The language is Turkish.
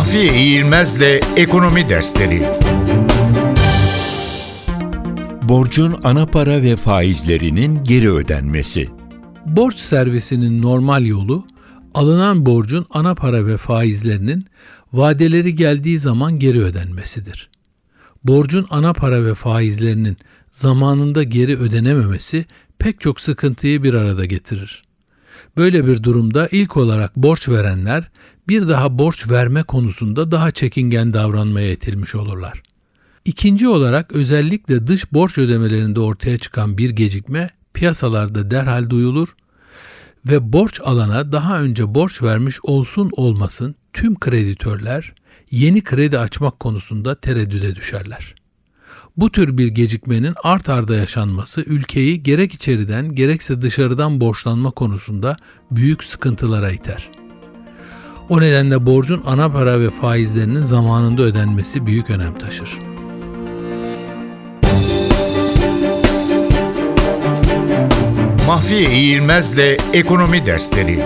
Mahfiye İğilmez'le Ekonomi Dersleri Borcun ana para ve faizlerinin geri ödenmesi. Borç servisinin normal yolu alınan borcun ana para ve faizlerinin vadeleri geldiği zaman geri ödenmesidir. Borcun ana para ve faizlerinin zamanında geri ödenememesi pek çok sıkıntıyı bir arada getirir. Böyle bir durumda ilk olarak borç verenler bir daha borç verme konusunda daha çekingen davranmaya itilmiş olurlar. İkinci olarak özellikle dış borç ödemelerinde ortaya çıkan bir gecikme piyasalarda derhal duyulur ve borç alana daha önce borç vermiş olsun olmasın tüm kreditörler yeni kredi açmak konusunda tereddüde düşerler. Bu tür bir gecikmenin art arda yaşanması ülkeyi gerek içeriden gerekse dışarıdan borçlanma konusunda büyük sıkıntılara iter. O nedenle borcun ana para ve faizlerinin zamanında ödenmesi büyük önem taşır. Mahfiye İğilmez'le Ekonomi Dersleri